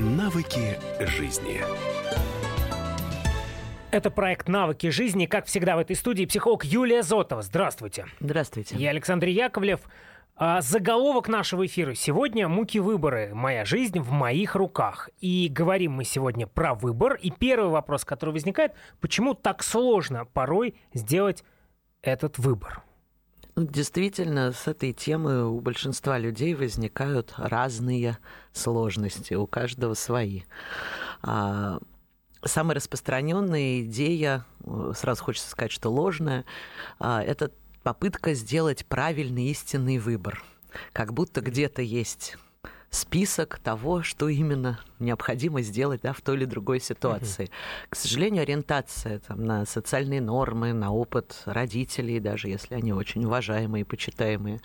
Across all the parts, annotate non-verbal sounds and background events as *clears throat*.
Навыки жизни. Это проект «Навыки жизни». Как всегда в этой студии психолог Юлия Зотова. Здравствуйте. Здравствуйте. Я Александр Яковлев. А, заголовок нашего эфира сегодня «Муки выборы. Моя жизнь в моих руках». И говорим мы сегодня про выбор. И первый вопрос, который возникает, почему так сложно порой сделать этот выбор? Действительно, с этой темы у большинства людей возникают разные сложности, у каждого свои. А, самая распространенная идея, э, сразу хочется сказать, что ложная, а, это попытка сделать правильный истинный выбор. Как будто где-то есть список того, что именно необходимо сделать да, в той или другой ситуации. Угу. К сожалению, ориентация там, на социальные нормы, на опыт родителей, даже если они очень уважаемые и почитаемые,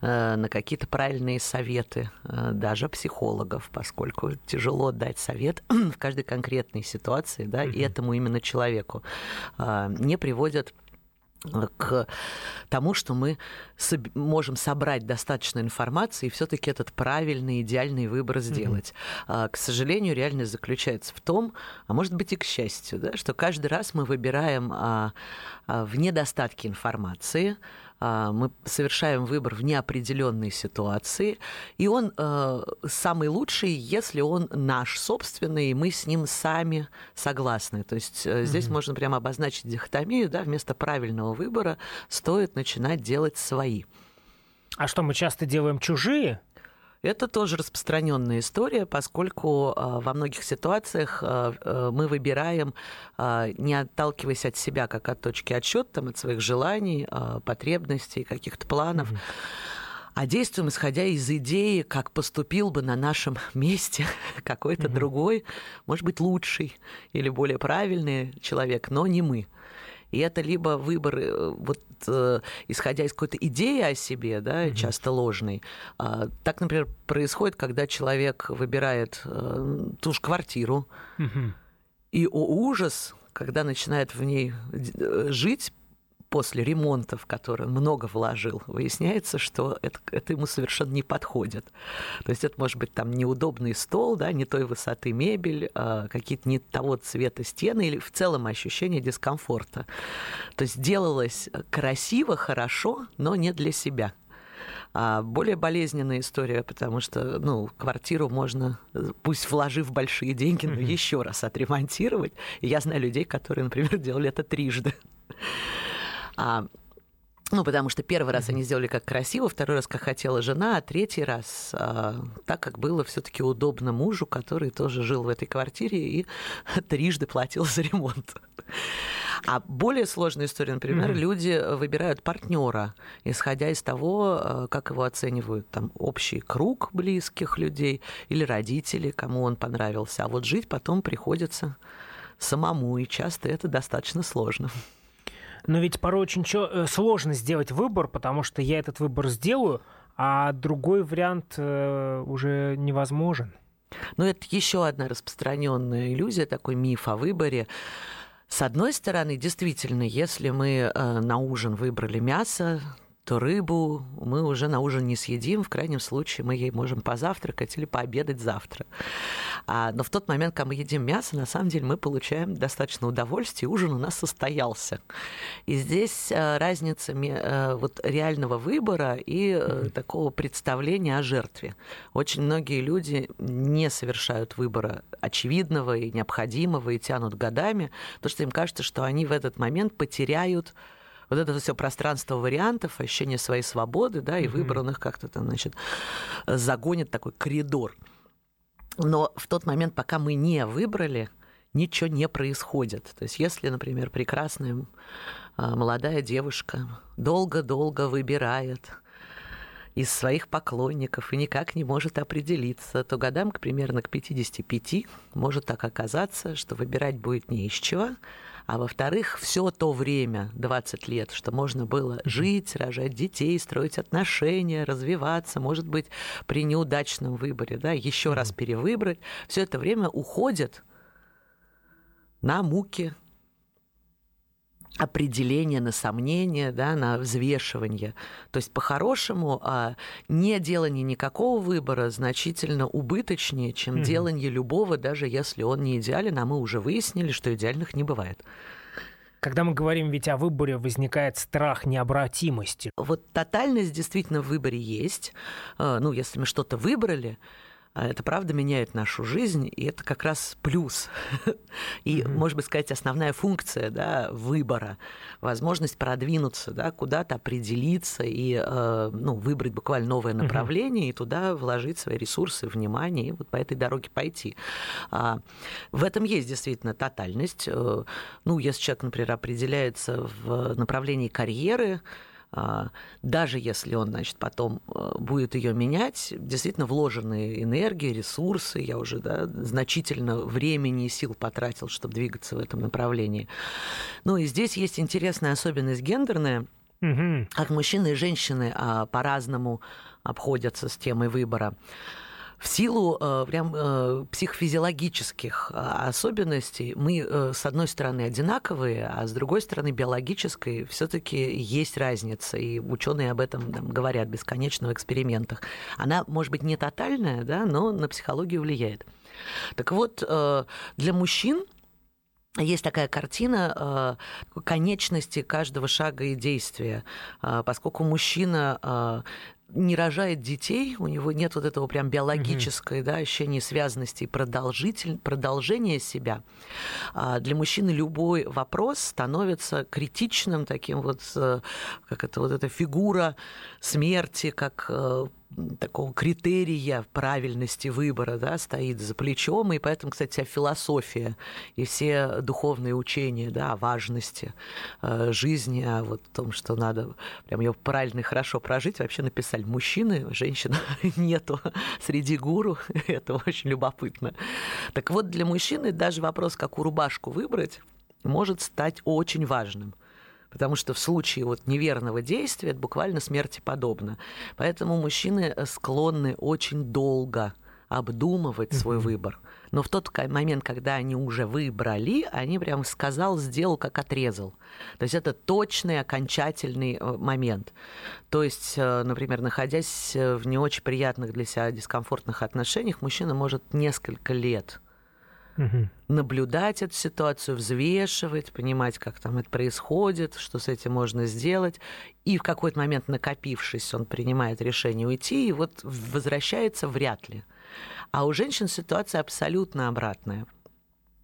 э, на какие-то правильные советы, э, даже психологов, поскольку тяжело дать совет *clears throat* в каждой конкретной ситуации, да, угу. и этому именно человеку, э, не приводят к тому, что мы можем собрать достаточно информации и все-таки этот правильный, идеальный выбор сделать. Mm-hmm. К сожалению, реальность заключается в том, а может быть и к счастью, да, что каждый раз мы выбираем а, а, в недостатке информации, мы совершаем выбор в неопределенной ситуации, и он э, самый лучший, если он наш собственный, и мы с ним сами согласны. То есть mm-hmm. здесь можно прямо обозначить дихотомию, да, вместо правильного выбора стоит начинать делать свои. А что, мы часто делаем чужие? Это тоже распространенная история, поскольку а, во многих ситуациях а, а, мы выбираем, не отталкиваясь от себя как от точки отсчета, там, от своих желаний, потребностей, каких-то планов. Mm-hmm а действуем исходя из идеи, как поступил бы на нашем *laughs* месте какой-то mm-hmm. другой, может быть, лучший или более правильный человек, но не мы. И это либо выбор, э, вот э, исходя из какой-то идеи о себе, да, mm-hmm. часто ложной. А, так, например, происходит, когда человек выбирает э, ту же квартиру, mm-hmm. и о ужас, когда начинает в ней жить, после ремонта, в который он много вложил, выясняется, что это, это ему совершенно не подходит. То есть это может быть там неудобный стол, да, не той высоты мебель, а какие-то не того цвета стены или в целом ощущение дискомфорта. То есть делалось красиво, хорошо, но не для себя. А более болезненная история, потому что, ну, квартиру можно, пусть вложив большие деньги, но еще раз отремонтировать. И я знаю людей, которые, например, делали это трижды. А, ну, потому что первый раз они сделали как красиво, второй раз как хотела жена, а третий раз а, так, как было все-таки удобно мужу, который тоже жил в этой квартире и *laughs* трижды платил за ремонт. А более сложная история, например, mm-hmm. люди выбирают партнера, исходя из того, а, как его оценивают там общий круг близких людей или родители, кому он понравился. А вот жить потом приходится самому, и часто это достаточно сложно. Но ведь порой очень э, сложно сделать выбор, потому что я этот выбор сделаю, а другой вариант э, уже невозможен. Ну, это еще одна распространенная иллюзия, такой миф о выборе. С одной стороны, действительно, если мы э, на ужин выбрали мясо, то рыбу мы уже на ужин не съедим. В крайнем случае мы ей можем позавтракать или пообедать завтра. А, но в тот момент, когда мы едим мясо, на самом деле мы получаем достаточно удовольствия, ужин у нас состоялся. И здесь э, разница э, вот реального выбора и mm-hmm. такого представления о жертве. Очень многие люди не совершают выбора очевидного и необходимого и тянут годами, потому что им кажется, что они в этот момент потеряют вот это все пространство вариантов, ощущение своей свободы, да, и mm-hmm. их как-то там, значит, загонит такой коридор. Но в тот момент, пока мы не выбрали, ничего не происходит. То есть если, например, прекрасная а, молодая девушка долго-долго выбирает из своих поклонников и никак не может определиться, то годам, к примерно к 55, может так оказаться, что выбирать будет не из чего, а во-вторых, все то время, 20 лет, что можно было жить, рожать детей, строить отношения, развиваться, может быть, при неудачном выборе, да, еще раз перевыбрать, все это время уходит на муки, определение, на сомнение, да, на взвешивание. То есть, по-хорошему, а, не делание никакого выбора значительно убыточнее, чем mm-hmm. делание любого, даже если он не идеален, а мы уже выяснили, что идеальных не бывает. Когда мы говорим ведь о выборе, возникает страх необратимости. Вот тотальность действительно в выборе есть. А, ну, если мы что-то выбрали, это правда меняет нашу жизнь, и это как раз плюс. *laughs* И, mm-hmm. может быть, сказать, основная функция да, выбора, возможность продвинуться, да, куда-то определиться и э, ну, выбрать буквально новое направление mm-hmm. и туда вложить свои ресурсы, внимание, и вот по этой дороге пойти. А, в этом есть действительно тотальность. Э, ну, если человек, например, определяется в направлении карьеры, а, даже если он, значит, потом э, будет ее менять, действительно вложенные энергии, ресурсы, я уже да, значительно времени и сил потратил, чтобы двигаться в этом направлении. Ну и здесь есть интересная особенность гендерная, угу. как мужчины и женщины а, по-разному обходятся с темой выбора в силу э, прям э, психофизиологических э, особенностей мы, с одной стороны, одинаковые, а с другой стороны, биологической все-таки есть разница. И ученые об этом там, говорят бесконечно в экспериментах. Она, может быть, не тотальная, да, но на психологию влияет. Так вот, для мужчин есть такая картина конечности каждого шага и действия, поскольку мужчина не рожает детей, у него нет вот этого прям биологической, mm-hmm. да, ощущения связанности и продолжитель, продолжения себя. А для мужчины любой вопрос становится критичным таким вот, э, как это вот эта фигура смерти, как э, такого критерия правильности выбора да, стоит за плечом, и поэтому, кстати, вся философия и все духовные учения да, о важности э, жизни, о вот том, что надо прям ее правильно и хорошо прожить, вообще написали. Мужчины, женщин *laughs* нету среди гуру, *laughs* это очень любопытно. Так вот, для мужчины даже вопрос, какую рубашку выбрать, может стать очень важным – потому что в случае вот неверного действия это буквально смерти подобно. Поэтому мужчины э, склонны очень долго обдумывать свой выбор. Но в тот момент, когда они уже выбрали, они прям сказал, сделал, как отрезал. То есть это точный, окончательный э, момент. То есть, э, например, находясь в не очень приятных для себя дискомфортных отношениях, мужчина может несколько лет угу. наблюдать эту ситуацию, взвешивать, понимать, как там это происходит, что с этим можно сделать. И в какой-то момент, накопившись, он принимает решение уйти, и вот возвращается вряд ли. А у женщин ситуация абсолютно обратная –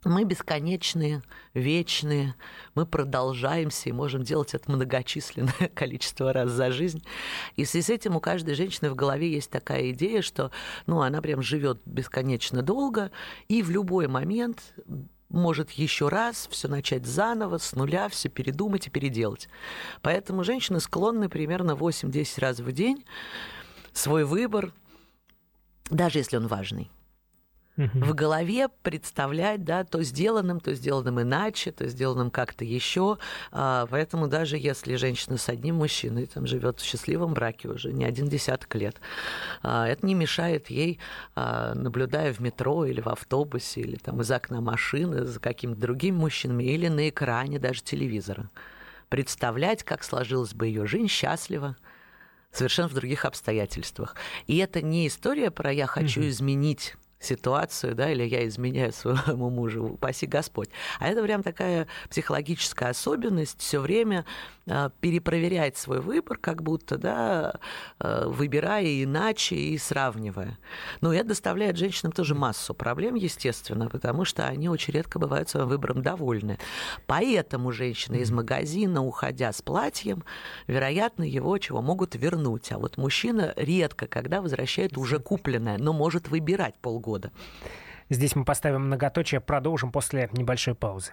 мы бесконечные, вечные, мы продолжаемся и можем делать это многочисленное *laughs* количество раз за жизнь. И в связи с этим у каждой женщины в голове есть такая идея, что ну, она прям живет бесконечно долго, и в любой момент может еще раз все начать заново, с нуля, все передумать и переделать. Поэтому женщины склонны примерно 8-10 раз в день свой выбор, даже если он важный, в голове представлять, да, то сделанным, то сделанным иначе, то сделанным как-то еще. А, поэтому даже если женщина с одним мужчиной там живет в счастливом браке уже не один десяток лет, а, это не мешает ей, а, наблюдая в метро или в автобусе, или там из окна машины за какими-то другими мужчинами, или на экране даже телевизора, представлять, как сложилась бы ее жизнь счастливо, совершенно в других обстоятельствах. И это не история про «я хочу изменить ситуацию, да, или я изменяю своему мужу, упаси Господь. А это прям такая психологическая особенность все время перепроверять свой выбор, как будто, да, а, выбирая иначе и сравнивая. Но это доставляет женщинам тоже массу проблем, естественно, потому что они очень редко бывают своим выбором довольны. Поэтому женщины из магазина, уходя с платьем, вероятно, его чего могут вернуть. А вот мужчина редко, когда возвращает уже купленное, но может выбирать полгода года. Здесь мы поставим многоточие, продолжим после небольшой паузы.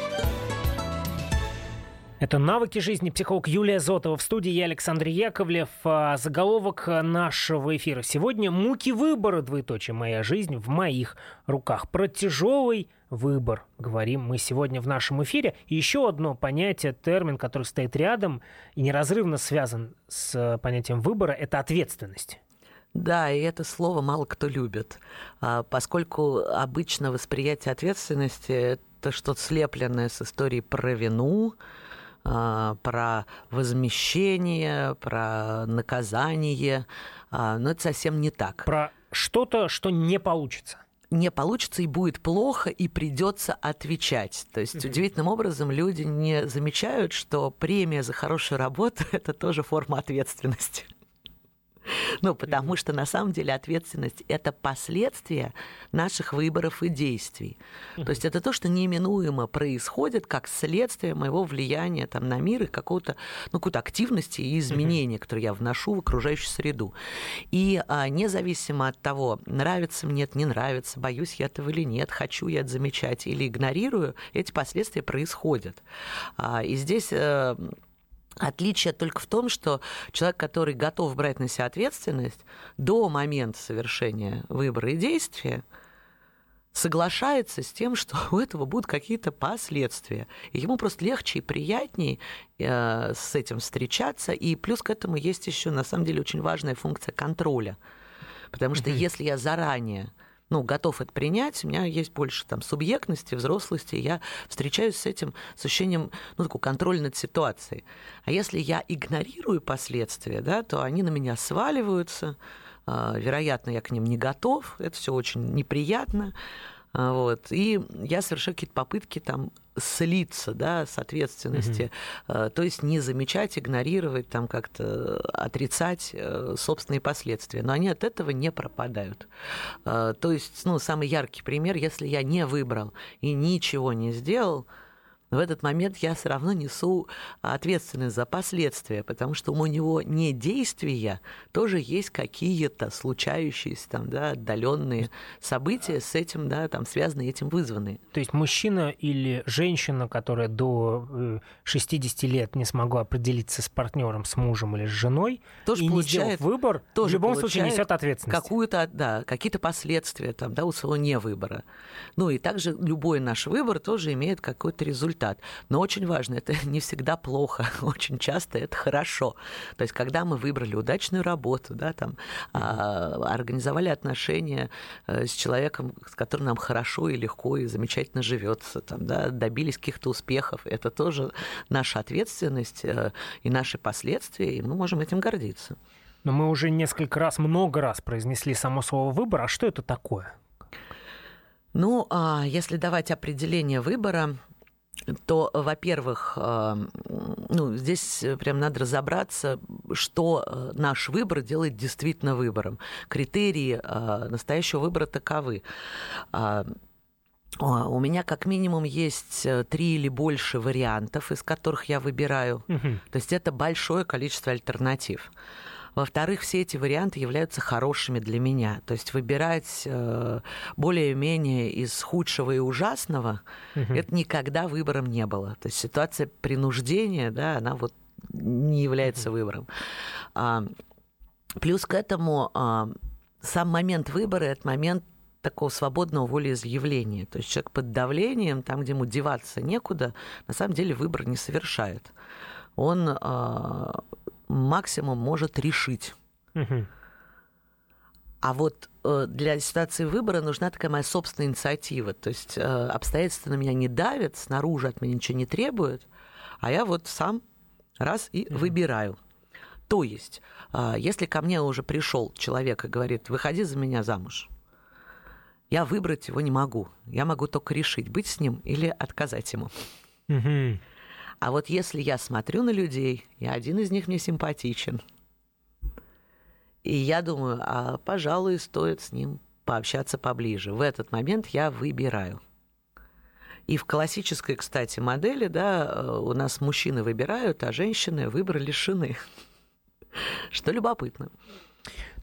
Это «Навыки жизни». Психолог Юлия Зотова в студии. Я Александр Яковлев. А, заголовок нашего эфира сегодня «Муки выбора, двоеточие. Моя жизнь в моих руках». Про тяжелый выбор говорим мы сегодня в нашем эфире. И еще одно понятие, термин, который стоит рядом и неразрывно связан с понятием выбора, это ответственность. Да, и это слово мало кто любит, а, поскольку обычно восприятие ответственности это что-то слепленное с историей про вину, про возмещение, про наказание, а, но это совсем не так. Про что-то, что не получится не получится и будет плохо, и придется отвечать. То есть mm-hmm. удивительным образом люди не замечают, что премия за хорошую работу это тоже форма ответственности. *laughs* Ну, потому что на самом деле ответственность – это последствия наших выборов и действий. То есть это то, что неминуемо происходит как следствие моего влияния там, на мир и какого-то, ну, какой-то активности и изменения, которые я вношу в окружающую среду. И а, независимо от того, нравится мне это, не нравится, боюсь я этого или нет, хочу я это замечать или игнорирую, эти последствия происходят. А, и здесь э, Отличие только в том, что человек, который готов брать на себя ответственность до момента совершения выбора и действия, соглашается с тем, что *laughs* у этого будут какие-то последствия. И ему просто легче и приятнее э, с этим встречаться. И плюс к этому есть еще, на самом деле, очень важная функция контроля. Потому что если я заранее ну, готов это принять, у меня есть больше там субъектности, взрослости, я встречаюсь с этим с ощущением, ну, такого контроля над ситуацией. А если я игнорирую последствия, да, то они на меня сваливаются, а, вероятно, я к ним не готов, это все очень неприятно, вот. И я совершаю какие-то попытки там слиться да, с ответственности, mm-hmm. то есть не замечать, игнорировать, там как-то отрицать э, собственные последствия. Но они от этого не пропадают. А, то есть, ну, самый яркий пример, если я не выбрал и ничего не сделал, в этот момент я все равно несу ответственность за последствия, потому что у него не действия тоже есть какие-то случающиеся там, да, отдаленные события с этим, да, там связанные этим вызванные. То есть мужчина или женщина, которая до 60 э, лет не смогла определиться с партнером, с мужем или с женой, тоже и получает, не сделав выбор, тоже в любом случае несет ответственность. Какую-то, да, какие-то последствия там, да, у своего невыбора. Ну и также любой наш выбор тоже имеет какой-то результат результат. Но очень важно, это *laughs* не всегда плохо, *laughs* очень часто это хорошо. То есть, когда мы выбрали удачную работу, да, там, а, организовали отношения э, с человеком, с которым нам хорошо и легко и замечательно живется, там, да, добились каких-то успехов, это тоже наша ответственность э, и наши последствия, и мы можем этим гордиться. Но мы уже несколько раз, много раз произнесли само слово выбор. А что это такое? Ну, а если давать определение выбора, то, во-первых, э, ну, здесь прям надо разобраться, что э, наш выбор делает действительно выбором. Критерии э, настоящего выбора таковы. У меня как минимум есть три или больше вариантов, из которых я выбираю. Угу. То есть это большое количество альтернатив. Во-вторых, все эти варианты являются хорошими для меня. То есть выбирать э, более-менее из худшего и ужасного, угу. это никогда выбором не было. То есть ситуация принуждения, да, она вот не является угу. выбором. А, плюс к этому а, сам момент выбора – это момент такого свободного волеизъявления. То есть человек под давлением, там, где ему деваться некуда, на самом деле выбор не совершает. Он а, максимум может решить. А вот э, для ситуации выбора нужна такая моя собственная инициатива. То есть э, обстоятельства на меня не давят, снаружи от меня ничего не требуют, а я вот сам раз и mm-hmm. выбираю. То есть, э, если ко мне уже пришел человек и говорит, выходи за меня замуж, я выбрать его не могу. Я могу только решить, быть с ним или отказать ему. Mm-hmm. А вот если я смотрю на людей, и один из них мне симпатичен, и я думаю, а, пожалуй, стоит с ним пообщаться поближе. В этот момент я выбираю. И в классической, кстати, модели, да, э, у нас мужчины выбирают, а женщины выбор лишены. *laughs* Что любопытно.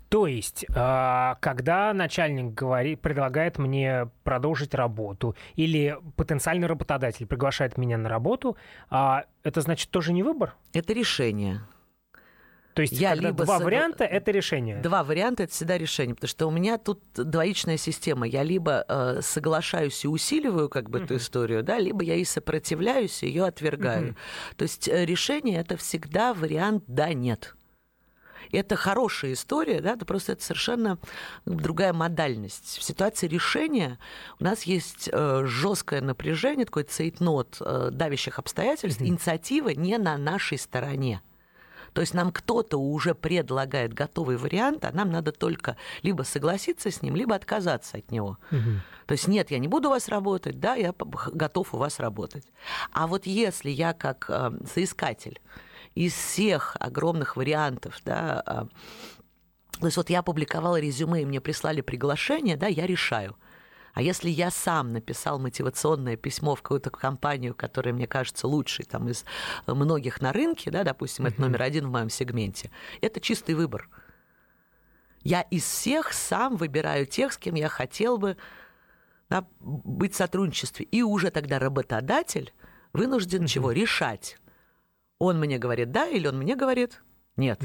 То есть, а, когда начальник говорит, предлагает мне продолжить работу, или потенциальный работодатель приглашает меня на работу, а, это значит тоже не выбор? Это решение. То есть, я либо два сог... варианта это решение. Два варианта это всегда решение, потому что у меня тут двоичная система. Я либо э, соглашаюсь и усиливаю как бы uh-huh. эту историю, да, либо я и сопротивляюсь, и ее отвергаю. Uh-huh. То есть э, решение это всегда вариант да нет. Это хорошая история, да, это просто это совершенно другая модальность. В ситуации решения у нас есть э, жесткое напряжение, такой цейтнот э, давящих обстоятельств, mm-hmm. инициатива не на нашей стороне. То есть нам кто-то уже предлагает готовый вариант, а нам надо только либо согласиться с ним, либо отказаться от него. Угу. То есть нет, я не буду у вас работать, да, я готов у вас работать. А вот если я как э, соискатель из всех огромных вариантов, да, э, то есть вот я опубликовала резюме, и мне прислали приглашение, да, я решаю – а если я сам написал мотивационное письмо в какую-то компанию, которая мне кажется лучшей там, из многих на рынке, да, допустим, это номер один в моем сегменте, это чистый выбор. Я из всех сам выбираю тех, с кем я хотел бы да, быть в сотрудничестве. И уже тогда работодатель вынужден чего? Решать. Он мне говорит да или он мне говорит нет.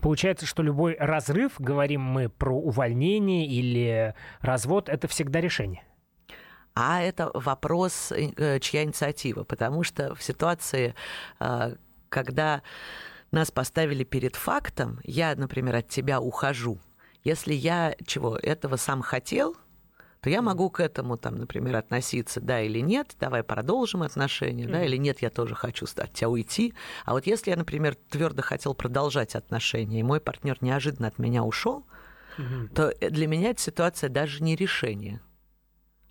Получается, что любой разрыв, говорим мы про увольнение или развод, это всегда решение. А это вопрос, э, чья инициатива. Потому что в ситуации, э, когда нас поставили перед фактом, я, например, от тебя ухожу. Если я чего этого сам хотел, то я могу к этому, там, например, относиться да или нет, давай продолжим отношения, да, или нет, я тоже хочу от тебя уйти. А вот если я, например, твердо хотел продолжать отношения, и мой партнер неожиданно от меня ушел, то для меня эта ситуация даже не решение.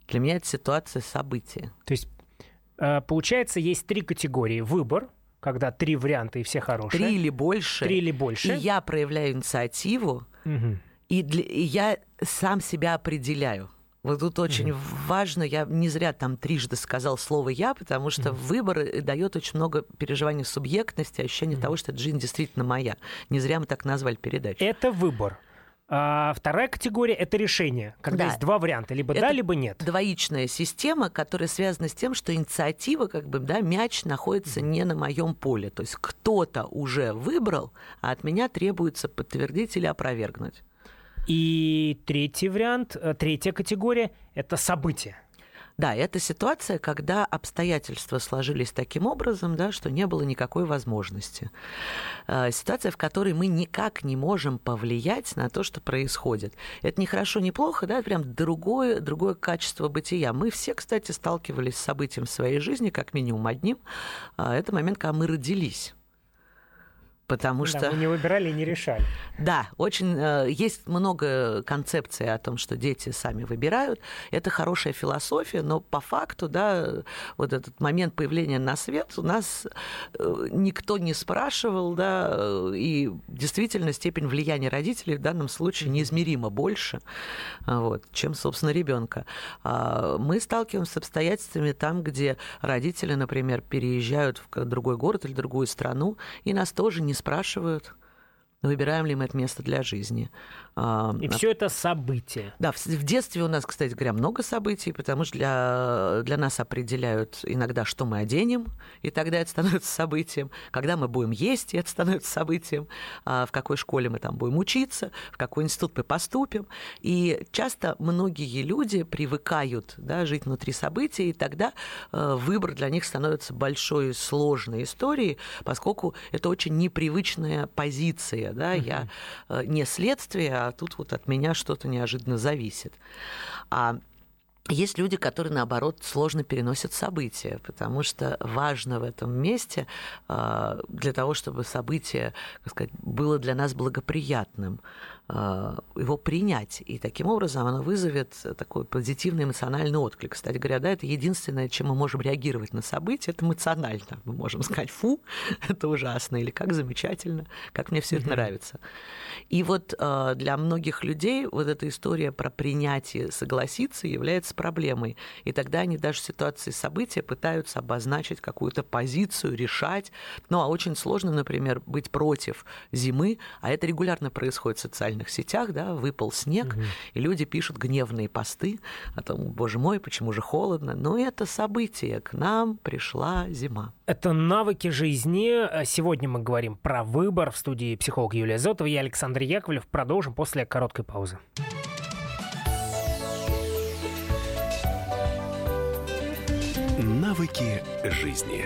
Для меня это ситуация события. То есть, э, получается, есть три категории. Выбор, когда три варианта и все хорошие. Три или больше. Три или больше. И я проявляю инициативу, угу. и, для, и я сам себя определяю. Вот тут очень mm-hmm. важно, я не зря там трижды сказал слово «я», потому что mm-hmm. выбор э, дает очень много переживаний субъектности, ощущения mm-hmm. того, что жизнь действительно моя. Не зря мы так назвали передачу. Это выбор. А вторая категория это решение, когда да. есть два варианта, либо это да, либо нет. Двоичная система, которая связана с тем, что инициатива, как бы, да, мяч находится не на моем поле. То есть кто-то уже выбрал, а от меня требуется подтвердить или опровергнуть. И третий вариант, э, третья категория – это события. Да, это ситуация, когда обстоятельства сложились таким образом, да, что не было никакой возможности. Э, ситуация, в которой мы никак не можем повлиять на то, что происходит. Это не хорошо, не плохо, да, прям другое, другое качество бытия. Мы все, кстати, сталкивались с событием в своей жизни, как минимум одним. А, это момент, когда мы родились потому да, что... Мы не выбирали и не решали. *laughs* Да, очень... Э, есть много концепций о том, что дети сами выбирают. Это хорошая философия, но по факту, да, вот этот момент появления на свет у нас э, никто не спрашивал, да, и действительно степень влияния родителей в данном случае неизмеримо больше, вот, чем, собственно, ребенка. А мы сталкиваемся с обстоятельствами там, где родители, например, переезжают в другой город или другую страну, и нас тоже не спрашивают, выбираем ли мы это место для жизни. А, и все это события. Да, в, в детстве у нас, кстати говоря, много событий, потому что для, для нас определяют иногда, что мы оденем, и тогда это становится событием. Когда мы будем есть, и это становится событием. А в какой школе мы там будем учиться, в какой институт мы поступим. И часто многие люди привыкают да, жить внутри событий, и тогда э, выбор для них становится большой, сложной историей, поскольку это очень непривычная позиция. Да? Я э, не следствие, а тут вот от меня что-то неожиданно зависит. А есть люди, которые, наоборот, сложно переносят события, потому что важно в этом месте а, для того, чтобы событие, как сказать, было для нас благоприятным, его принять. И таким образом оно вызовет такой позитивный эмоциональный отклик. Кстати говоря, да, это единственное, чем мы можем реагировать на события, это эмоционально. Мы можем сказать, фу, *laughs* это ужасно, или как замечательно, как мне все это нравится. И вот а, для многих людей вот эта история про принятие, согласиться является проблемой. И тогда они даже в ситуации события пытаются обозначить какую-то позицию, решать. Ну, а очень сложно, например, быть против зимы, а это регулярно происходит в социальной социальных сетях, да, выпал снег, угу. и люди пишут гневные посты о том, боже мой, почему же холодно. Но это событие, к нам пришла зима. Это навыки жизни. Сегодня мы говорим про выбор в студии психолог Юлия Зотова. Я Александр Яковлев. Продолжим после короткой паузы. Навыки жизни.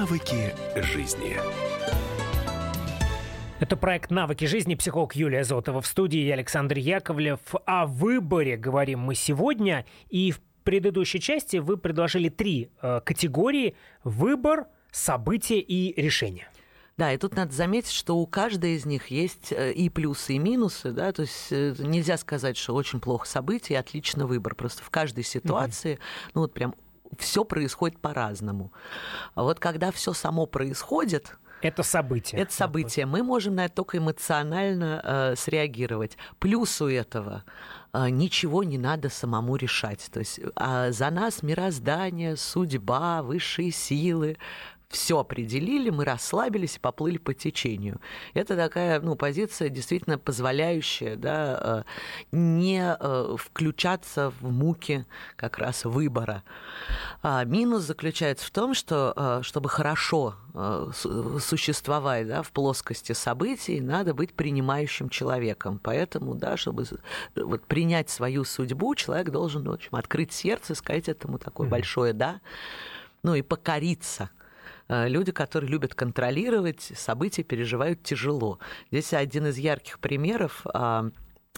Навыки жизни. Это проект «Навыки жизни», психолог Юлия Зотова в студии, я Александр Яковлев. О выборе говорим мы сегодня, и в предыдущей части вы предложили три э, категории – выбор, события и решения. Да, и тут надо заметить, что у каждой из них есть э, и плюсы, и минусы, да, то есть э, нельзя сказать, что очень плохо событие, отлично выбор. Просто в каждой ситуации, mm-hmm. ну вот прям все происходит по-разному. А вот когда все само происходит, это событие. Это событие. Мы можем на это только эмоционально э, среагировать. Плюс у этого э, ничего не надо самому решать. То есть э, за нас мироздание, судьба, высшие силы, все определили, мы расслабились и поплыли по течению. Это такая ну, позиция, действительно позволяющая да, э, не э, включаться в муки как раз выбора. А минус заключается в том, что э, чтобы хорошо существовать да, в плоскости событий, надо быть принимающим человеком. Поэтому, да, чтобы вот, принять свою судьбу, человек должен в общем, открыть сердце, сказать этому такое mm-hmm. большое «да», ну и покориться – люди, которые любят контролировать события, переживают тяжело. Здесь один из ярких примеров. А,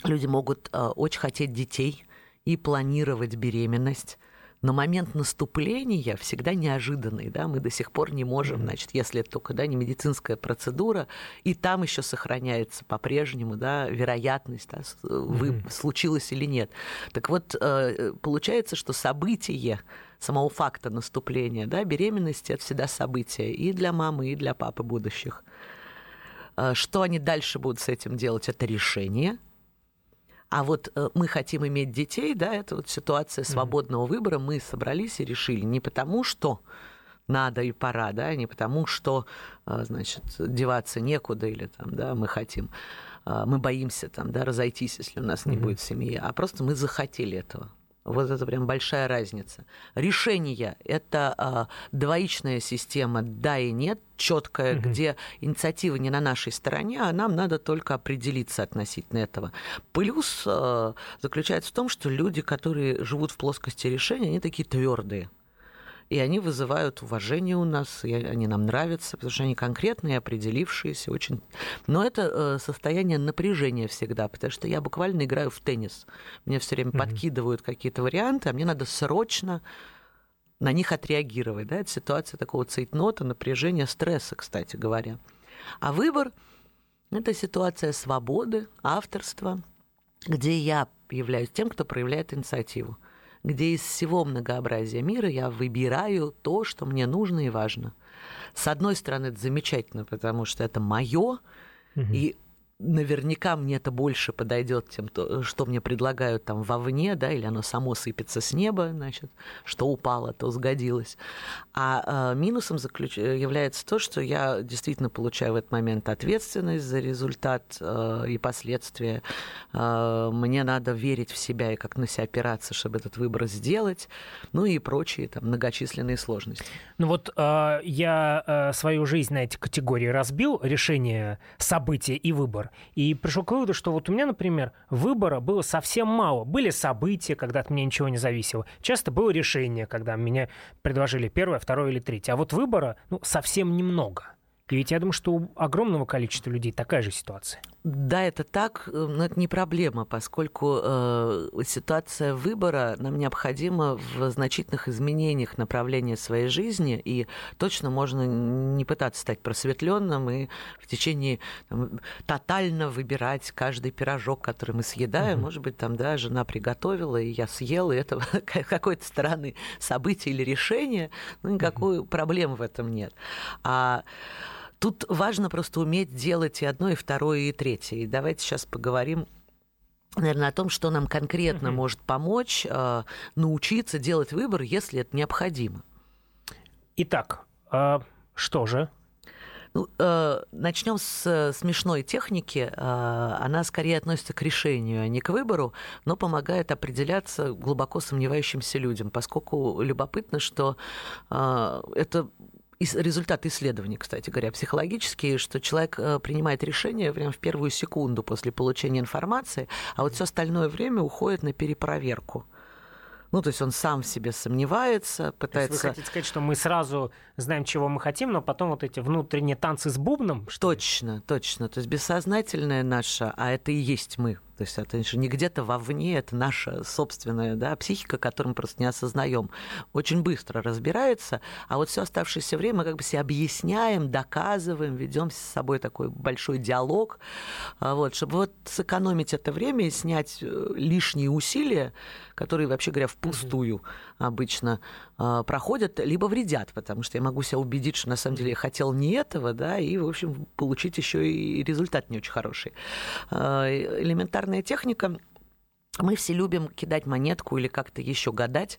люди могут э, очень хотеть детей и планировать беременность но момент наступления всегда неожиданный, да, мы до сих пор не можем, значит, если это только, да, не медицинская процедура, и там еще сохраняется по-прежнему, да, вероятность, да, вы, mm-hmm. случилось или нет. Так вот, э, получается, что событие самого факта наступления, да, беременности – это всегда событие и для мамы, и для папы будущих. Э, что они дальше будут с этим делать? Это решение – а вот э, мы хотим иметь детей, да, это вот ситуация свободного выбора. Мы собрались и решили не потому, что надо и пора, да, не потому, что, э, значит, деваться некуда или там, да, мы хотим, мы боимся там, да, разойтись, если у нас не mm-hmm. будет семьи, а просто мы захотели этого. Вот это прям большая разница. Решение – это а, двоичная система «да» и «нет», четкая, угу. где инициатива не на нашей стороне, а нам надо только определиться относительно этого. Плюс а, заключается в том, что люди, которые живут в плоскости решения, они такие твердые и они вызывают уважение у нас, и они нам нравятся, потому что они конкретные, определившиеся, очень... Но это э, состояние напряжения всегда, потому что я буквально играю в теннис. Мне все время mm-hmm. подкидывают какие-то варианты, а мне надо срочно на них отреагировать. Да? Это ситуация такого цейтнота, напряжения, стресса, кстати говоря. А выбор – это ситуация свободы, авторства, где я являюсь тем, кто проявляет инициативу где из всего многообразия мира я выбираю то, что мне нужно и важно. С одной стороны, это замечательно, потому что это мое, угу. и наверняка мне это больше подойдет тем, что мне предлагают там вовне, да, или оно само сыпется с неба, значит, что упало, то сгодилось. А э, минусом заключ... является то, что я действительно получаю в этот момент ответственность за результат э, и последствия. Э, мне надо верить в себя и как на себя опираться, чтобы этот выбор сделать, ну и прочие там многочисленные сложности. Ну вот э, я э, свою жизнь на эти категории разбил, решение, события и выбор. И пришел к выводу, что вот у меня, например, выбора было совсем мало. Были события, когда от меня ничего не зависело. Часто было решение, когда меня предложили первое, второе или третье. А вот выбора ну, совсем немного. И ведь я думаю, что у огромного количества людей такая же ситуация. Да, это так, э, но это не проблема, поскольку э, ситуация выбора нам необходима в значительных изменениях направления своей жизни, и точно можно не пытаться стать просветленным и в течение там, тотально выбирать каждый пирожок, который мы съедаем. Mm-hmm. Может быть, там, да, жена приготовила, и я съел, и это *laughs* какой-то стороны событие или решение, ну, никакой mm-hmm. проблемы в этом нет. А Тут важно просто уметь делать и одно, и второе, и третье. И давайте сейчас поговорим наверное, о том, что нам конкретно mm может помочь э, научиться делать выбор, если это необходимо. Итак, э, что же? Ну, э, начнем с смешной техники. Э, она скорее относится к решению, а не к выбору, но помогает определяться глубоко сомневающимся людям, поскольку любопытно, что э, это результат исследований, кстати говоря, психологические, что человек э, принимает решение прямо в первую секунду после получения информации, а вот все остальное время уходит на перепроверку. Ну, то есть он сам в себе сомневается, пытается... вы хотите сказать, что мы сразу знаем, чего мы хотим, но потом вот эти внутренние танцы с бубном? Точно, точно. То есть бессознательное наше, а это и есть мы. То есть это же не где-то вовне, это наша собственная да, психика, которую мы просто не осознаем. Очень быстро разбирается, а вот все оставшееся время мы как бы себе объясняем, доказываем, ведем с собой такой большой диалог, а вот, чтобы вот сэкономить это время и снять э, лишние усилия, которые, вообще говоря, впустую mm-hmm. Обычно э, проходят, либо вредят, потому что я могу себя убедить, что на самом деле я хотел не этого, да, и, в общем, получить еще и результат не очень хороший. Э, элементарная техника мы все любим кидать монетку или как-то еще гадать,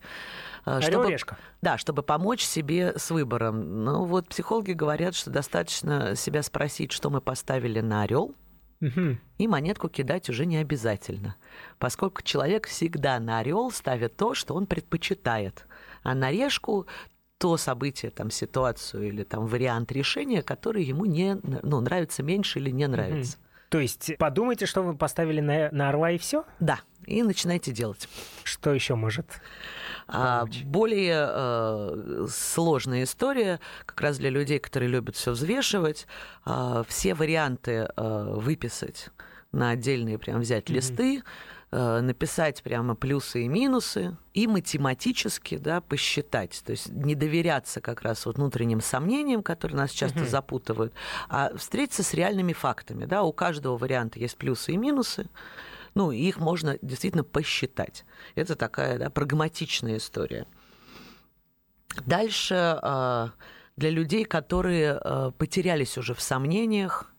э, чтобы, да, чтобы помочь себе с выбором. Ну вот психологи говорят, что достаточно себя спросить, что мы поставили на орел, Угу. И монетку кидать уже не обязательно, поскольку человек всегда на орел ставит то, что он предпочитает, а на решку то событие, там, ситуацию или там вариант решения, который ему не ну, нравится меньше или не нравится. Угу. То есть подумайте, что вы поставили на, на орла и все? Да, и начинайте делать. Что еще может? А, более э, сложная история, как раз для людей, которые любят все взвешивать, э, все варианты э, выписать на отдельные, прям взять mm-hmm. листы, э, написать прямо плюсы и минусы и математически да, посчитать. То есть не доверяться как раз вот внутренним сомнениям, которые нас часто угу. запутывают, а встретиться с реальными фактами. Да. У каждого варианта есть плюсы и минусы. Ну, их можно действительно посчитать. Это такая да, прагматичная история. Дальше а, для людей, которые а, потерялись уже в сомнениях,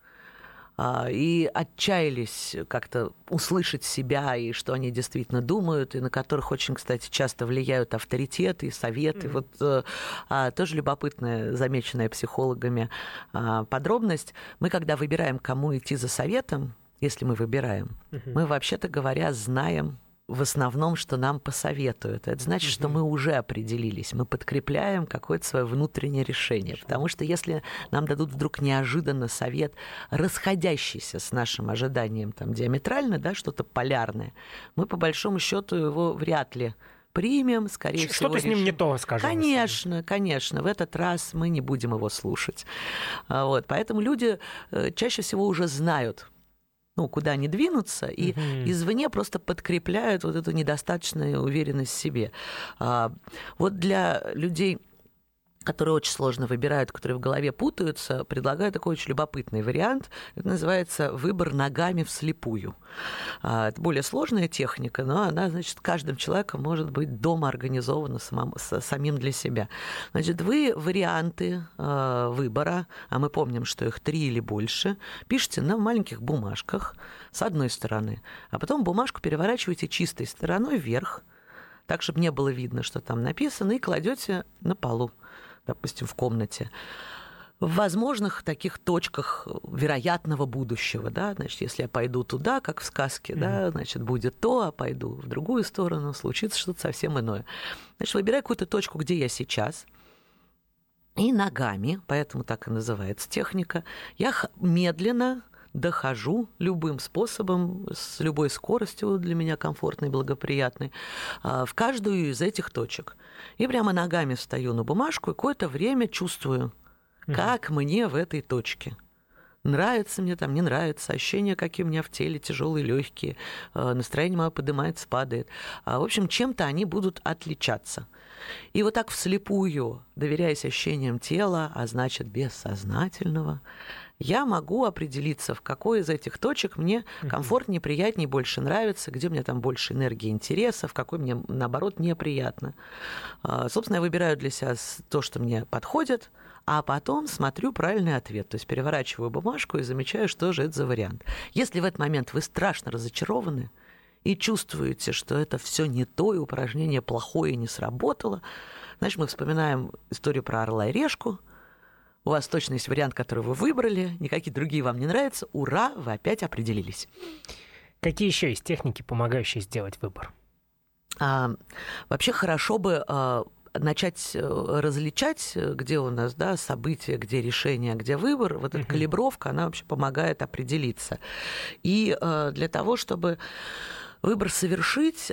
а, и отчаялись как-то услышать себя и что они действительно думают, и на которых очень, кстати, часто влияют авторитеты и советы. Mm-hmm. Вот э, а, тоже любопытная, замеченная психологами а, подробность. Мы, когда выбираем, кому идти за советом, если мы выбираем, угу. мы, вообще-то говоря, знаем в основном, что нам посоветуют. Это значит, угу. что мы уже определились, мы подкрепляем какое-то свое внутреннее решение. Потому что если нам дадут вдруг неожиданно совет, расходящийся с нашим ожиданием там, диаметрально, да, что-то полярное, мы по большому счету его вряд ли примем, скорее Что-то всего. Что-то с ним не то, скажем. Конечно, конечно. В этот раз мы не будем его слушать. А вот. Поэтому люди э, чаще всего уже знают, ну, куда они двинутся, и угу. извне просто подкрепляют вот эту недостаточную уверенность в себе. А, вот для людей которые очень сложно выбирают, которые в голове путаются, предлагаю такой очень любопытный вариант. Это называется выбор ногами вслепую. А, это более сложная техника, но она, значит, каждым человеком может быть дома организована самому, самим для себя. Значит, вы варианты а, выбора, а мы помним, что их три или больше, пишите на маленьких бумажках с одной стороны, а потом бумажку переворачиваете чистой стороной вверх, так, чтобы не было видно, что там написано, и кладете на полу допустим, в комнате, в возможных таких точках вероятного будущего, да, значит, если я пойду туда, как в сказке, mm-hmm. да, значит, будет то, а пойду в другую сторону, случится что-то совсем иное. Значит, выбирай какую-то точку, где я сейчас, и ногами, поэтому так и называется техника, я медленно дохожу любым способом, с любой скоростью для меня комфортной, благоприятной, а, в каждую из этих точек. И прямо ногами встаю на бумажку и какое-то время чувствую, Как мне в этой точке? Нравится мне там, не нравится, ощущения, какие у меня в теле, тяжелые, легкие, э, настроение мое поднимается, падает. А, в общем, чем-то они будут отличаться. И вот так вслепую, доверяясь ощущениям тела, а значит бессознательного, я могу определиться, в какой из этих точек мне комфортнее, приятнее, больше нравится, где меня там больше энергии, интереса, в какой мне, наоборот, неприятно. А, собственно, я выбираю для себя то, что мне подходит, а потом смотрю правильный ответ. То есть переворачиваю бумажку и замечаю, что же это за вариант. Если в этот момент вы страшно разочарованы и чувствуете, что это все не то, и упражнение плохое не сработало, значит, мы вспоминаем историю про орла и решку. У вас точно есть вариант, который вы выбрали, никакие другие вам не нравятся. Ура, вы опять определились. Какие еще есть техники, помогающие сделать выбор? А, вообще хорошо бы а, начать э, различать, э, где у нас да, события, где решение, где выбор, вот эта калибровка, она вообще помогает определиться. И э, для того, чтобы выбор совершить,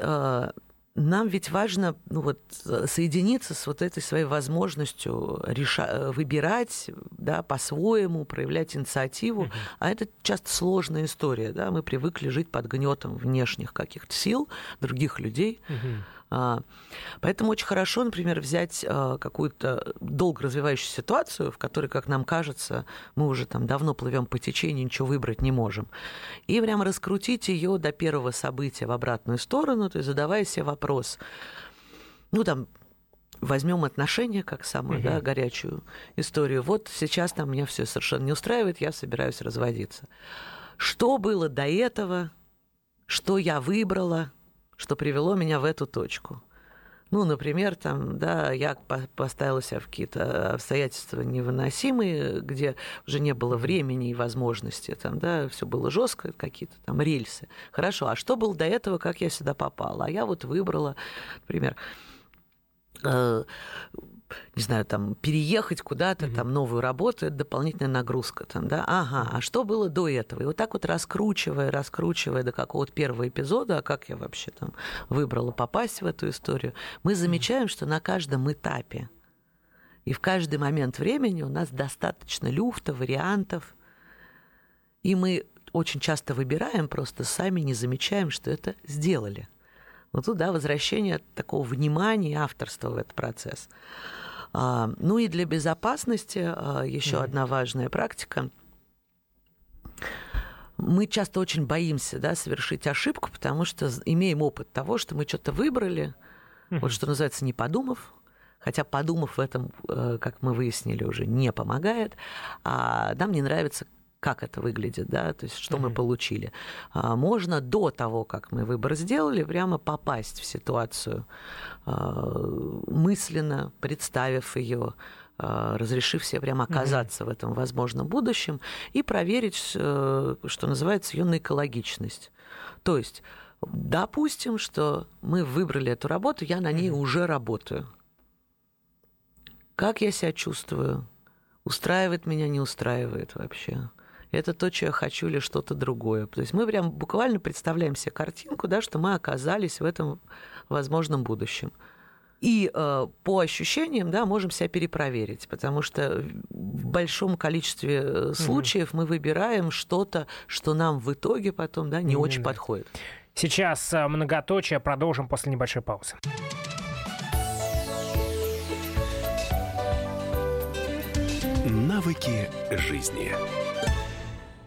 нам ведь важно ну, вот, соединиться с вот этой своей возможностью реша- выбирать да, по-своему, проявлять инициативу. Uh-huh. А это часто сложная история. Да? Мы привыкли жить под гнетом внешних каких-то сил, других людей. Uh-huh. А, поэтому очень хорошо, например, взять а, какую-то долго развивающуюся ситуацию, в которой, как нам кажется, мы уже там давно плывем по течению, ничего выбрать не можем, и прямо раскрутить ее до первого события в обратную сторону, то есть задавая себе вопрос, ну там возьмем отношения как самую угу. да, горячую историю. Вот сейчас там меня все совершенно не устраивает, я собираюсь разводиться. Что было до этого? Что я выбрала? Что привело меня в эту точку. Ну, например, там, да, я поставила себя в какие-то обстоятельства невыносимые, где уже не было времени и возможности, там, да, все было жестко, какие-то там рельсы. Хорошо, а что было до этого, как я сюда попала? А я вот выбрала, например, э, не знаю, там, переехать куда-то, mm-hmm. там, новую работу, это дополнительная нагрузка, там, да, ага, а что было до этого? И вот так вот раскручивая, раскручивая до какого-то первого эпизода, а как я вообще там выбрала попасть в эту историю, мы замечаем, что на каждом этапе и в каждый момент времени у нас достаточно люфта, вариантов, и мы очень часто выбираем, просто сами не замечаем, что это сделали. Вот тут, да, возвращение такого внимания и авторства в этот процесс. А, ну и для безопасности а, еще mm-hmm. одна важная практика. Мы часто очень боимся да, совершить ошибку, потому что имеем опыт того, что мы что-то выбрали, mm-hmm. вот что называется, не подумав, хотя подумав в этом, э, как мы выяснили уже, не помогает, а нам не нравится как это выглядит, да, то есть что mm-hmm. мы получили. А, можно до того, как мы выбор сделали, прямо попасть в ситуацию, а, мысленно представив ее, а, разрешив себе прямо оказаться mm-hmm. в этом возможном будущем и проверить, э, что называется, ее на экологичность. То есть, допустим, что мы выбрали эту работу, я на ней mm-hmm. уже работаю. Как я себя чувствую? Устраивает меня, не устраивает вообще? Это то, что я хочу, или что-то другое. То есть мы прям буквально представляем себе картинку, да, что мы оказались в этом возможном будущем. И э, по ощущениям, да, можем себя перепроверить, потому что в большом количестве э, случаев угу. мы выбираем что-то, что нам в итоге потом, да, не Именно. очень подходит. Сейчас э, многоточие продолжим после небольшой паузы. Навыки жизни.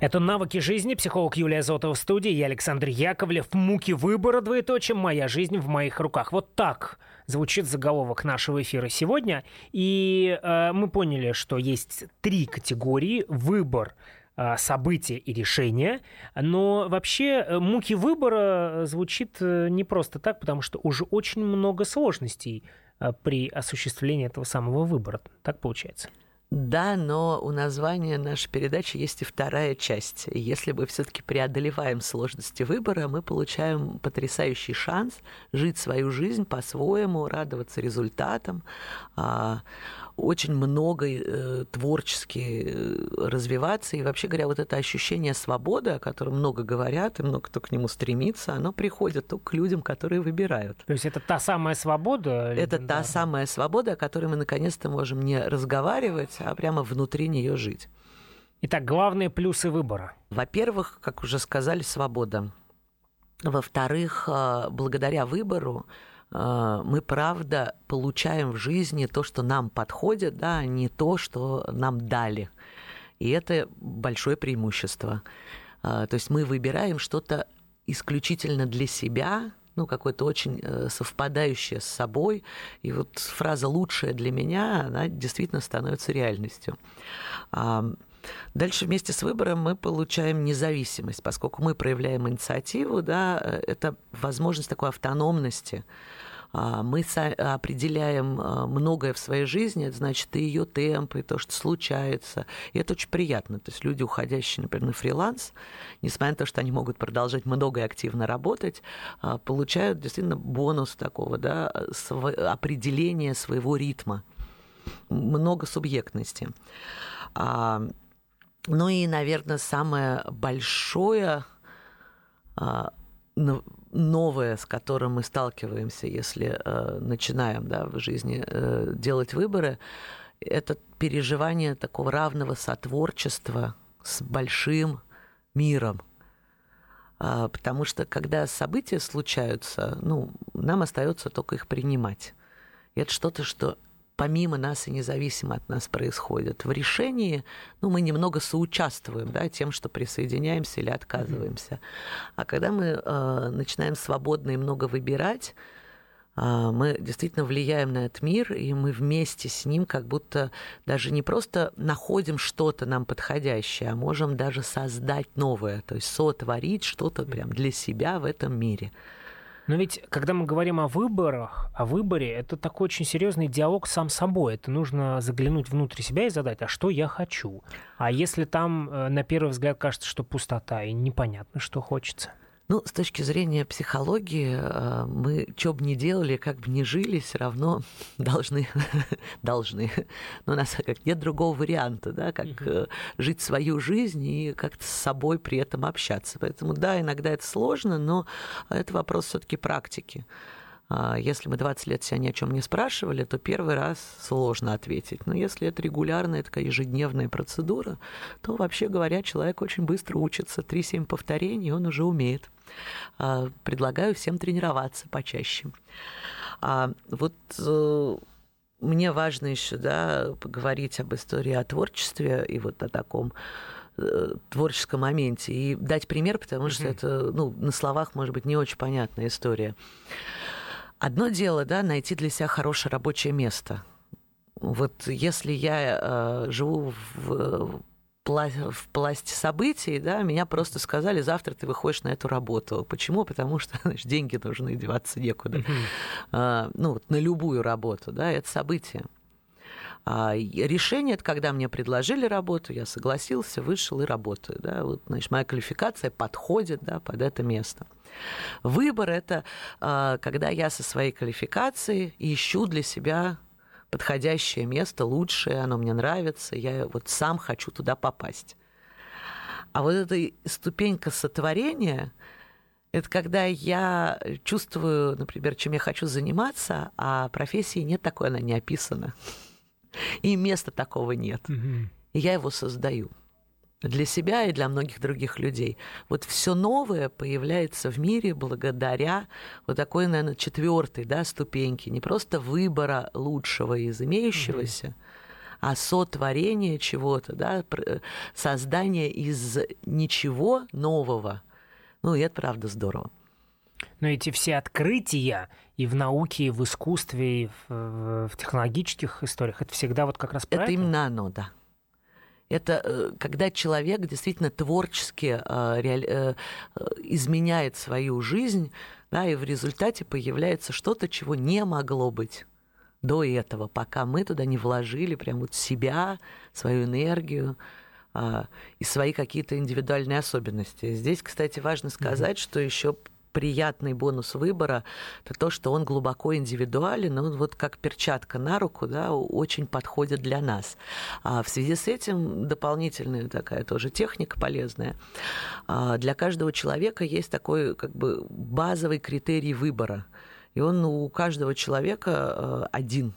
Это «Навыки жизни», психолог Юлия Зотова в студии, я Александр Яковлев. «Муки выбора, двоеточие, моя жизнь в моих руках». Вот так звучит заголовок нашего эфира сегодня. И э, мы поняли, что есть три категории. Выбор, а, события и решения. Но вообще э, муки выбора звучит э, не просто так, потому что уже очень много сложностей при осуществлении этого самого выбора. Так получается. Да, но у названия нашей передачи есть и вторая часть. Если мы все-таки преодолеваем сложности выбора, мы получаем потрясающий шанс жить свою жизнь по-своему, радоваться результатам, а, очень много э, творчески э, развиваться. И вообще говоря, вот это ощущение свободы, о котором много говорят, и много кто к нему стремится, оно приходит только к людям, которые выбирают. То есть это та самая свобода? Это та самая свобода, о которой мы наконец-то можем не разговаривать, а прямо внутри нее жить. Итак, главные плюсы выбора. Во-первых, как уже сказали, свобода. Во-вторых, э, благодаря выбору мы, правда, получаем в жизни то, что нам подходит, да, а не то, что нам дали. И это большое преимущество. Э, то есть мы выбираем что-то исключительно для себя, ну, какое-то очень совпадающее с собой. И вот фраза «лучшее для меня», она действительно становится реальностью. Дальше вместе с выбором мы получаем независимость, поскольку мы проявляем инициативу, да, это возможность такой автономности. А, мы определяем а, многое в своей жизни, это значит и ее темпы, и то, что случается. И это очень приятно. То есть люди, уходящие, например, на фриланс, несмотря на то, что они могут продолжать много и активно работать, а, получают действительно бонус такого, да, определения своего ритма. Много субъектности. Ну и, наверное, самое большое а, новое, с которым мы сталкиваемся, если э, начинаем да, в жизни э, делать выборы, это переживание такого равного сотворчества с большим миром. А, потому что когда события случаются, ну, нам остается только их принимать. И это что-то, что помимо нас и независимо от нас происходит. В решении ну, мы немного соучаствуем да, тем, что присоединяемся или отказываемся. А когда мы э, начинаем свободно и много выбирать, э, мы действительно влияем на этот мир, и мы вместе с ним как будто даже не просто находим что-то нам подходящее, а можем даже создать новое, то есть сотворить что-то прям для себя в этом мире. Но ведь, когда мы говорим о выборах, о выборе, это такой очень серьезный диалог сам собой. Это нужно заглянуть внутрь себя и задать, а что я хочу? А если там э, на первый взгляд кажется, что пустота и непонятно, что хочется? Ну, с точки зрения психологии, э, мы что бы ни делали, как бы ни жили, все равно *laughs* должны, *laughs* должны. Но у нас как нет другого варианта, да, как uh жить свою жизнь и как-то с собой при этом общаться. Поэтому, да, иногда это сложно, но это вопрос все-таки практики. А, если мы 20 лет себя ни о чем не спрашивали, то первый раз сложно ответить. Но если это регулярная такая ежедневная процедура, то, вообще говоря, человек очень быстро учится. 3-7 повторений он уже умеет. А, предлагаю всем тренироваться почаще. А вот э, мне важно еще да, поговорить об истории о творчестве и вот о таком э, творческом моменте и дать пример, потому что это ну, на словах, может быть, не очень понятная история. Одно дело, да, найти для себя хорошее рабочее место. Вот если я э, живу в, в пласте событий, да, меня просто сказали, завтра ты выходишь на эту работу. Почему? Потому что *laughs* значит, деньги нужны, деваться некуда. Uh-huh. ну, вот на любую работу, да, это событие. А решение это когда мне предложили работу, я согласился, вышел и работаю. Да? Вот, значит, моя квалификация подходит да, под это место. Выбор это а, когда я со своей квалификацией ищу для себя подходящее место, лучшее, оно мне нравится, я вот сам хочу туда попасть. А вот эта ступенька сотворения, это когда я чувствую, например, чем я хочу заниматься, а профессии нет такой, она не описана. *laughs* И места такого нет. И я его создаю для себя и для многих других людей. Вот все новое появляется в мире благодаря вот такой, наверное, четвертой да, ступеньке. Не просто выбора лучшего из имеющегося, mm а сотворение чего-то, да, создание из ничего нового. Ну, и это правда здорово. Но эти все открытия и в науке, и в искусстве, и в, в технологических историях, это всегда вот как раз про это. Это именно оно, да. Это э, когда человек действительно творчески э, реаль... э, э изменяет свою жизнь, да, и в результате появляется что-то, чего не могло быть до этого, пока мы туда не вложили прям вот себя, свою энергию а, и свои какие-то индивидуальные особенности. Здесь, кстати, важно сказать, mm-hmm. что еще приятный бонус выбора это то, что он глубоко индивидуален, он вот как перчатка на руку, да, очень подходит для нас. А в связи с этим дополнительная такая тоже техника полезная. А для каждого человека есть такой как бы базовый критерий выбора – и он у каждого человека э, один.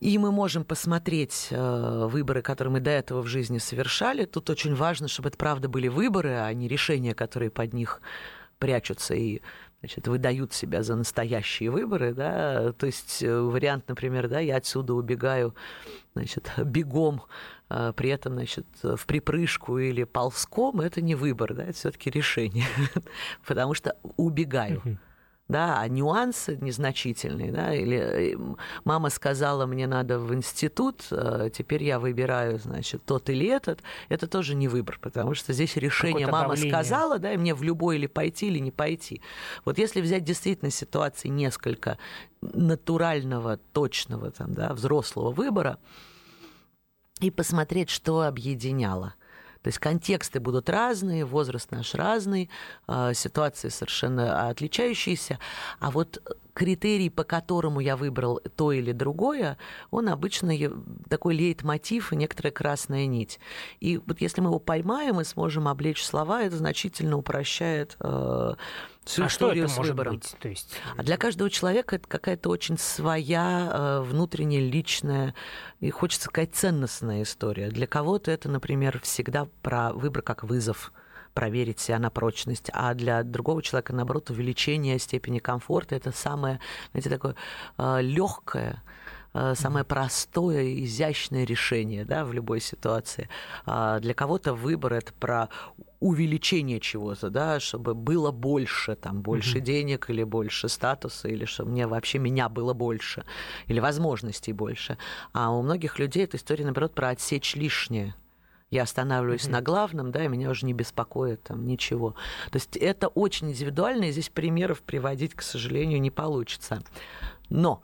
И мы можем посмотреть э, выборы, которые мы до этого в жизни совершали. Тут очень важно, чтобы это правда были выборы, а не решения, которые под них прячутся и значит, выдают себя за настоящие выборы, да, то есть э, вариант, например, да, я отсюда убегаю, значит, *laughs* бегом, при этом, значит, в припрыжку или ползком, это не выбор, да, это все-таки решение, *laughs* потому что убегаю да, а нюансы незначительные, да, или э, мама сказала, мне надо в институт, э, теперь я выбираю, значит, тот или этот, это тоже не выбор, потому что здесь решение мама давление. сказала, да, и мне в любой или пойти, или не пойти. Вот если взять действительно ситуации несколько натурального, точного, там, да, взрослого выбора, и посмотреть, что объединяло. То есть контексты будут разные, возраст наш разный, а, ситуации совершенно отличающиеся. А вот критерий, по которому я выбрал то или другое, он обычно такой лейтмотив и некоторая красная нить. И вот если мы его поймаем и сможем облечь слова, это значительно упрощает э, всю а историю что это с выбором. Быть? То есть... А для каждого человека это какая-то очень своя э, внутренняя, личная и, хочется сказать, ценностная история. Для кого-то это, например, всегда про выбор как вызов проверить себя на прочность, а для другого человека, наоборот, увеличение степени комфорта это самое, знаете, такое э, легкое, самое простое, изящное решение да, в любой ситуации. А для кого-то выбор это про увеличение чего-то, да, чтобы было больше, там, больше mm-hmm. денег или больше статуса, или чтобы мне вообще меня было больше, или возможностей больше. А у многих людей эта история, наоборот, про отсечь лишнее. Я останавливаюсь mm-hmm. на главном, да, и меня уже не беспокоит там ничего. То есть это очень индивидуально, и здесь примеров приводить, к сожалению, не получится. Но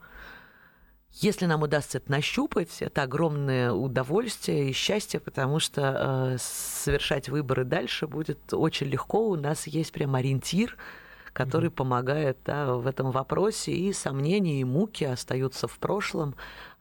если нам удастся это нащупать, это огромное удовольствие и счастье, потому что э, совершать выборы дальше будет очень легко. У нас есть прям ориентир, который mm-hmm. помогает да, в этом вопросе, и сомнения, и муки остаются в прошлом,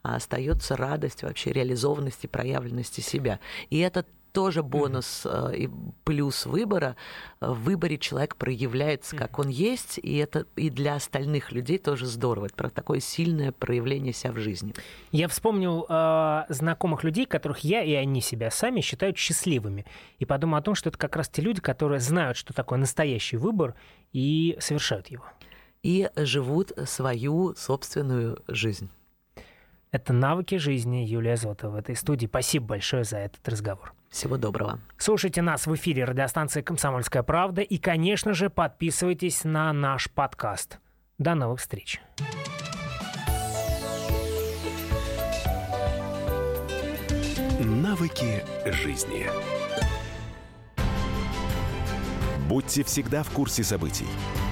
а остается радость вообще реализованности, проявленности себя. И это тоже бонус mm-hmm. и плюс выбора. В выборе человек проявляется, как он есть, и это и для остальных людей тоже здорово. Это про такое сильное проявление себя в жизни. Я вспомнил э, знакомых людей, которых я и они себя сами считают счастливыми. И подумал о том, что это как раз те люди, которые знают, что такое настоящий выбор, и совершают его. И живут свою собственную жизнь. Это «Навыки жизни» Юлия Зотова в этой студии. Спасибо большое за этот разговор. Всего доброго. Слушайте нас в эфире радиостанции «Комсомольская правда» и, конечно же, подписывайтесь на наш подкаст. До новых встреч. Навыки жизни. Будьте всегда в курсе событий.